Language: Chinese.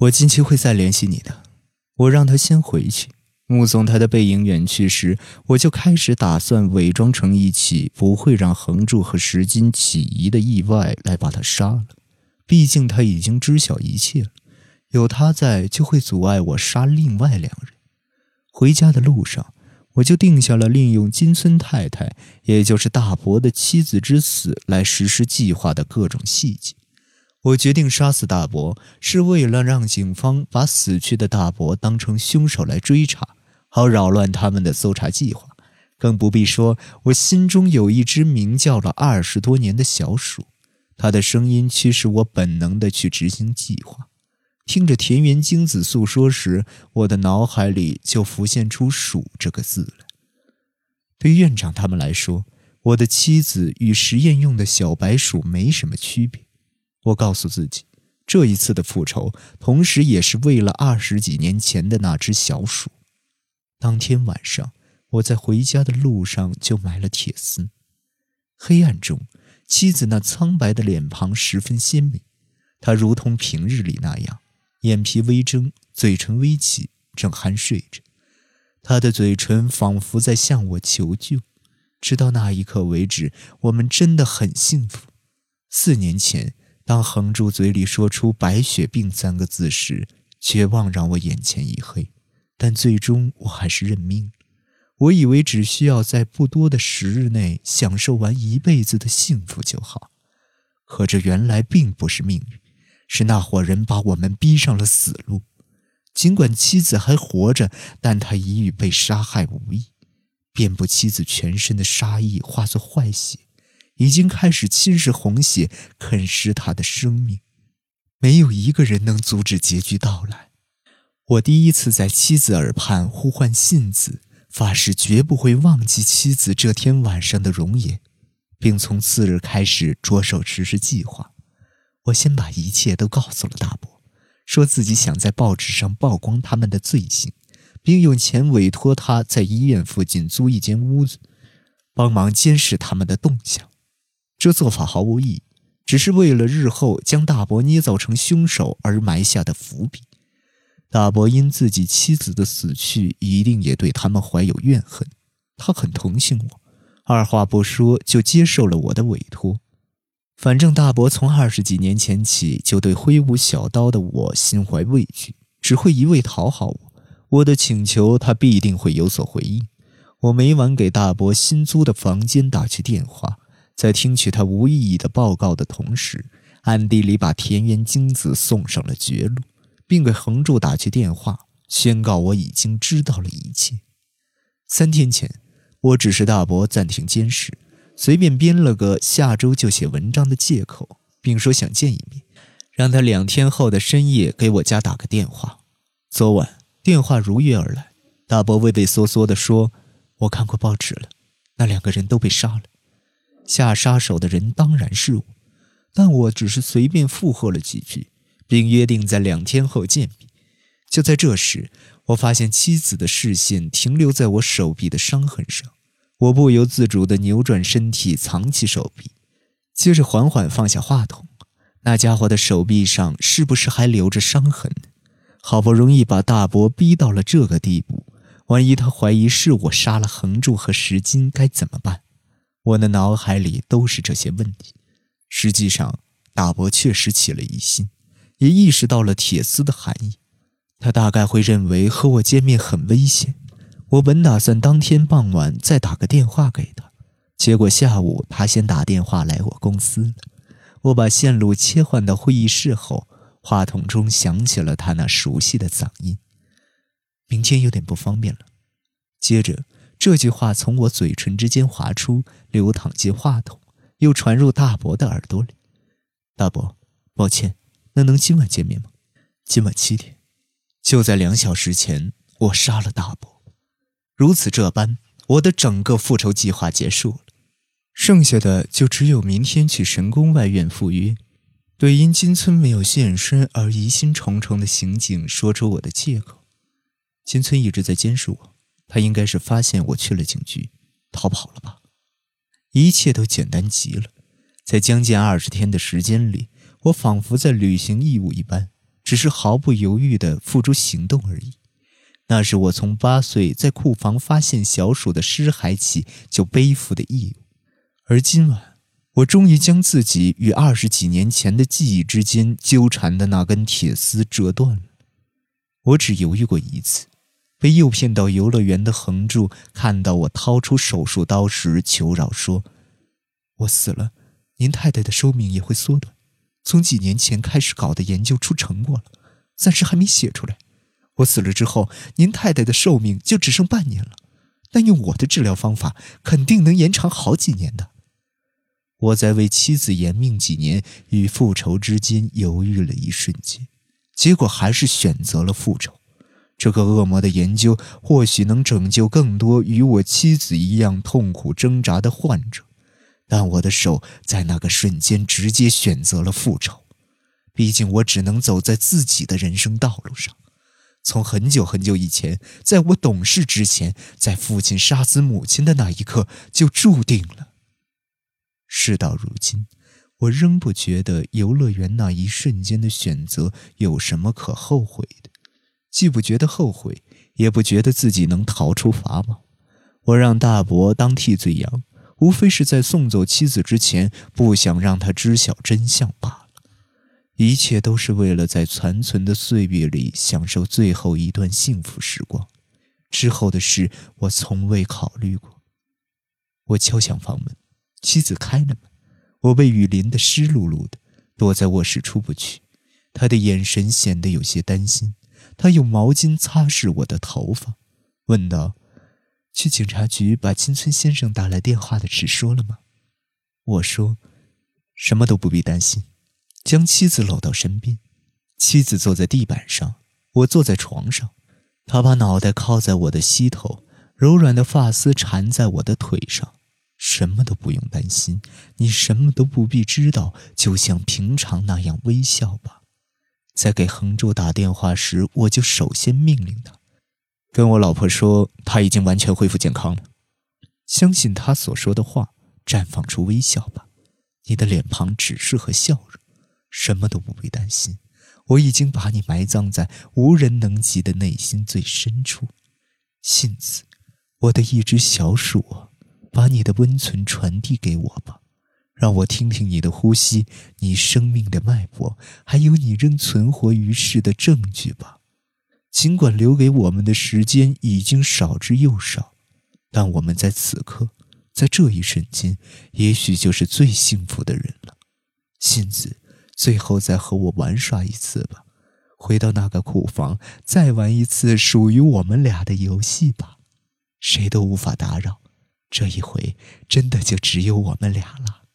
我近期会再联系你的。我让他先回去。目送他的背影远去时，我就开始打算伪装成一起不会让横柱和石金起疑的意外来把他杀了。毕竟他已经知晓一切了，有他在就会阻碍我杀另外两人。回家的路上，我就定下了利用金村太太，也就是大伯的妻子之死来实施计划的各种细节。我决定杀死大伯，是为了让警方把死去的大伯当成凶手来追查。好扰乱他们的搜查计划，更不必说，我心中有一只鸣叫了二十多年的小鼠，它的声音驱使我本能地去执行计划。听着田园精子诉说时，我的脑海里就浮现出“鼠”这个字来。对院长他们来说，我的妻子与实验用的小白鼠没什么区别。我告诉自己，这一次的复仇，同时也是为了二十几年前的那只小鼠。当天晚上，我在回家的路上就埋了铁丝。黑暗中，妻子那苍白的脸庞十分鲜明，她如同平日里那样，眼皮微睁，嘴唇微起，正酣睡着。她的嘴唇仿佛在向我求救。直到那一刻为止，我们真的很幸福。四年前，当横柱嘴里说出“白血病”三个字时，绝望让我眼前一黑。但最终我还是认命。我以为只需要在不多的时日内享受完一辈子的幸福就好，可这原来并不是命运，是那伙人把我们逼上了死路。尽管妻子还活着，但她已与被杀害无异。遍布妻子全身的杀意化作坏血，已经开始侵蚀红血，啃食他的生命。没有一个人能阻止结局到来。我第一次在妻子耳畔呼唤信子，发誓绝不会忘记妻子这天晚上的容颜，并从次日开始着手实施计划。我先把一切都告诉了大伯，说自己想在报纸上曝光他们的罪行，并用钱委托他在医院附近租一间屋子，帮忙监视他们的动向。这做法毫无意义，只是为了日后将大伯捏造成凶手而埋下的伏笔。大伯因自己妻子的死去，一定也对他们怀有怨恨。他很同情我，二话不说就接受了我的委托。反正大伯从二十几年前起就对挥舞小刀的我心怀畏惧，只会一味讨好我。我的请求，他必定会有所回应。我每晚给大伯新租的房间打去电话，在听取他无意义的报告的同时，暗地里把田园京子送上了绝路。并给横柱打去电话，宣告我已经知道了一切。三天前，我指示大伯暂停监视，随便编了个下周就写文章的借口，并说想见一面，让他两天后的深夜给我家打个电话。昨晚电话如约而来，大伯畏畏缩缩地说：“我看过报纸了，那两个人都被杀了，下杀手的人当然是我，但我只是随便附和了几句。”并约定在两天后见面。就在这时，我发现妻子的视线停留在我手臂的伤痕上，我不由自主地扭转身体，藏起手臂，接着缓缓放下话筒。那家伙的手臂上是不是还留着伤痕？好不容易把大伯逼到了这个地步，万一他怀疑是我杀了横柱和石金，该怎么办？我的脑海里都是这些问题。实际上，大伯确实起了疑心。也意识到了铁丝的含义，他大概会认为和我见面很危险。我本打算当天傍晚再打个电话给他，结果下午他先打电话来我公司了。我把线路切换到会议室后，话筒中响起了他那熟悉的嗓音：“明天有点不方便了。”接着这句话从我嘴唇之间滑出，流淌进话筒，又传入大伯的耳朵里：“大伯，抱歉。”那能今晚见面吗？今晚七点，就在两小时前，我杀了大伯。如此这般，我的整个复仇计划结束了，剩下的就只有明天去神宫外院赴约，对因金村没有现身而疑心重重的刑警说出我的借口。金村一直在监视我，他应该是发现我去了警局，逃跑了吧？一切都简单极了，在将近二十天的时间里。我仿佛在履行义务一般，只是毫不犹豫地付诸行动而已。那是我从八岁在库房发现小鼠的尸骸起就背负的义务，而今晚，我终于将自己与二十几年前的记忆之间纠缠的那根铁丝折断了。我只犹豫过一次，被诱骗到游乐园的横柱看到我掏出手术刀时，求饶说：“我死了，您太太的寿命也会缩短。从几年前开始搞的研究出成果了，暂时还没写出来。”我死了之后，您太太的寿命就只剩半年了，但用我的治疗方法，肯定能延长好几年的。我在为妻子延命几年与复仇之间犹豫了一瞬间，结果还是选择了复仇。这个恶魔的研究或许能拯救更多与我妻子一样痛苦挣扎的患者，但我的手在那个瞬间直接选择了复仇。毕竟，我只能走在自己的人生道路上。从很久很久以前，在我懂事之前，在父亲杀死母亲的那一刻就注定了。事到如今，我仍不觉得游乐园那一瞬间的选择有什么可后悔的，既不觉得后悔，也不觉得自己能逃出法网。我让大伯当替罪羊，无非是在送走妻子之前，不想让他知晓真相罢了。一切都是为了在残存的岁月里享受最后一段幸福时光，之后的事我从未考虑过。我敲响房门，妻子开了门，我被雨淋得湿漉漉的，躲在卧室出不去。他的眼神显得有些担心，他用毛巾擦拭我的头发，问道：“去警察局把金村先生打来电话的事说了吗？”我说：“什么都不必担心。”将妻子搂到身边，妻子坐在地板上，我坐在床上。他把脑袋靠在我的膝头，柔软的发丝缠在我的腿上。什么都不用担心，你什么都不必知道，就像平常那样微笑吧。在给恒柱打电话时，我就首先命令他，跟我老婆说他已经完全恢复健康了。相信他所说的话，绽放出微笑吧。你的脸庞只适合笑容。什么都不必担心，我已经把你埋葬在无人能及的内心最深处。信子，我的一只小鼠，把你的温存传递给我吧，让我听听你的呼吸，你生命的脉搏，还有你仍存活于世的证据吧。尽管留给我们的时间已经少之又少，但我们在此刻，在这一瞬间，也许就是最幸福的人了。信子。最后再和我玩耍一次吧，回到那个库房，再玩一次属于我们俩的游戏吧，谁都无法打扰。这一回，真的就只有我们俩了。